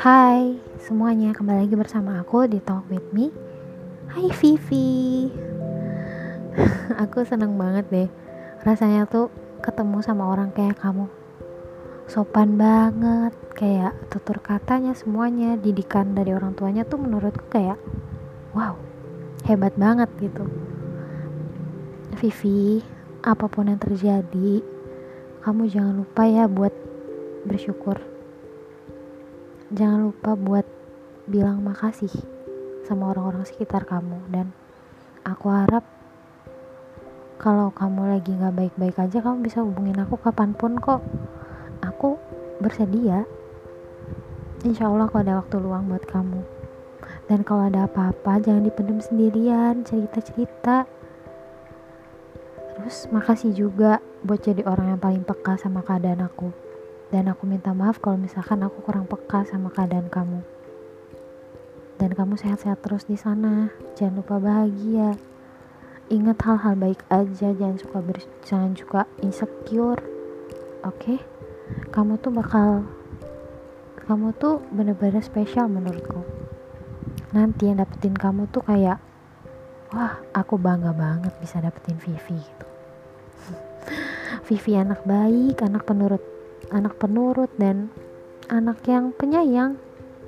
Hai semuanya, kembali lagi bersama aku di Talk With Me. Hai Vivi. Aku seneng banget deh. Rasanya tuh ketemu sama orang kayak kamu. Sopan banget. Kayak tutur katanya semuanya. Didikan dari orang tuanya tuh menurutku kayak Wow, hebat banget gitu. Vivi, apa pun yang terjadi Kamu jangan lupa ya buat bersyukur. Jangan lupa buat bilang makasih sama orang-orang sekitar kamu. Dan aku harap kalau kamu lagi nggak baik-baik aja kamu bisa hubungin aku kapan pun kok. Aku bersedia. Insya Allah kalau ada waktu luang buat kamu. Dan kalau ada apa-apa jangan dipendam sendirian cerita-cerita terus makasih juga buat jadi orang yang paling peka sama keadaan aku dan aku minta maaf kalau misalkan aku kurang peka sama keadaan kamu. Dan kamu sehat-sehat terus di sana. Jangan lupa bahagia. Ingat hal-hal baik aja, jangan suka ber jangan suka insecure. Oke? Okay? Kamu tuh bakal kamu tuh bener-bener spesial menurutku. Nanti yang dapetin kamu tuh kayak wah, aku bangga banget bisa dapetin Vivi gitu. Vivi anak baik, anak penurut anak penurut dan anak yang penyayang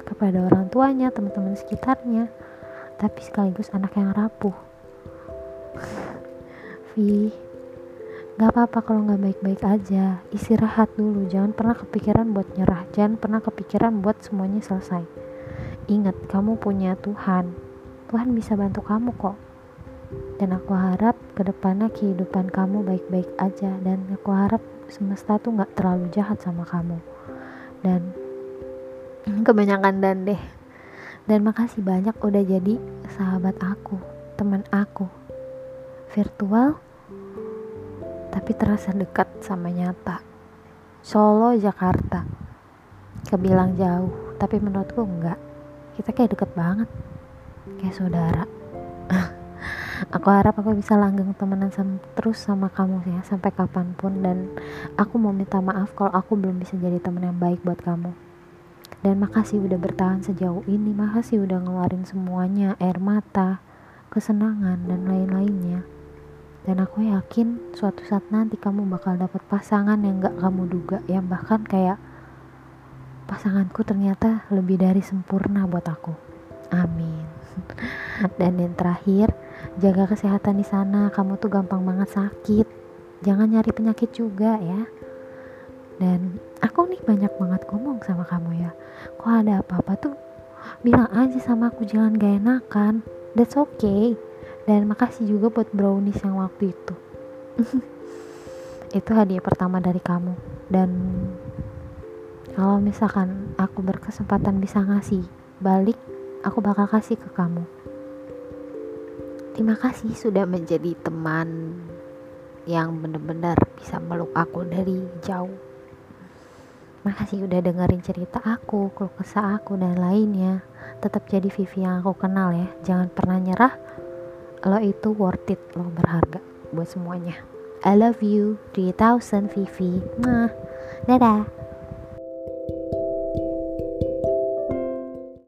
kepada orang tuanya, teman-teman sekitarnya, tapi sekaligus anak yang rapuh. Vi, gak apa-apa kalau gak baik-baik aja, istirahat dulu, jangan pernah kepikiran buat nyerah, jangan pernah kepikiran buat semuanya selesai. Ingat, kamu punya Tuhan, Tuhan bisa bantu kamu kok. Dan aku harap ke depannya kehidupan kamu baik-baik aja, dan aku harap semesta tuh nggak terlalu jahat sama kamu. Dan kebanyakan dan deh. Dan makasih banyak udah jadi sahabat aku teman aku. Virtual tapi terasa dekat sama nyata. Solo Jakarta. Kebilang jauh tapi menurutku enggak kita kayak deket banget. Kayak saudara aku harap aku bisa langgeng temenan sama, terus sama kamu ya sampai kapan pun. Dan aku mau minta maaf kalau aku belum bisa jadi teman yang baik buat kamu. Dan makasih udah bertahan sejauh ini makasih udah ngeluarin semuanya air mata kesenangan dan lain-lainnya. Dan aku yakin suatu saat nanti kamu bakal dapat pasangan yang gak kamu duga yang bahkan kayak pasanganku ternyata lebih dari sempurna buat aku. Amin. Dan yang terakhir jaga kesehatan di sana. Kamu tuh gampang banget sakit. Jangan nyari penyakit juga ya. Dan aku nih banyak banget ngomong sama kamu ya. Kok ada apa-apa tuh? Bilang aja sama aku jangan gak enakan. That's okay. Dan makasih juga buat brownies yang waktu itu. Itu hadiah pertama dari kamu. Dan kalau misalkan aku berkesempatan bisa ngasih balik aku bakal kasih ke kamu Terima kasih sudah menjadi teman yang benar-benar bisa meluk aku dari jauh. Makasih udah dengerin cerita aku, keluh kesah aku dan lainnya. Tetap jadi Vivi yang aku kenal ya. Jangan pernah nyerah. Lo itu worth it, lo berharga buat semuanya. I love you 3000 Vivi. Nah, dadah.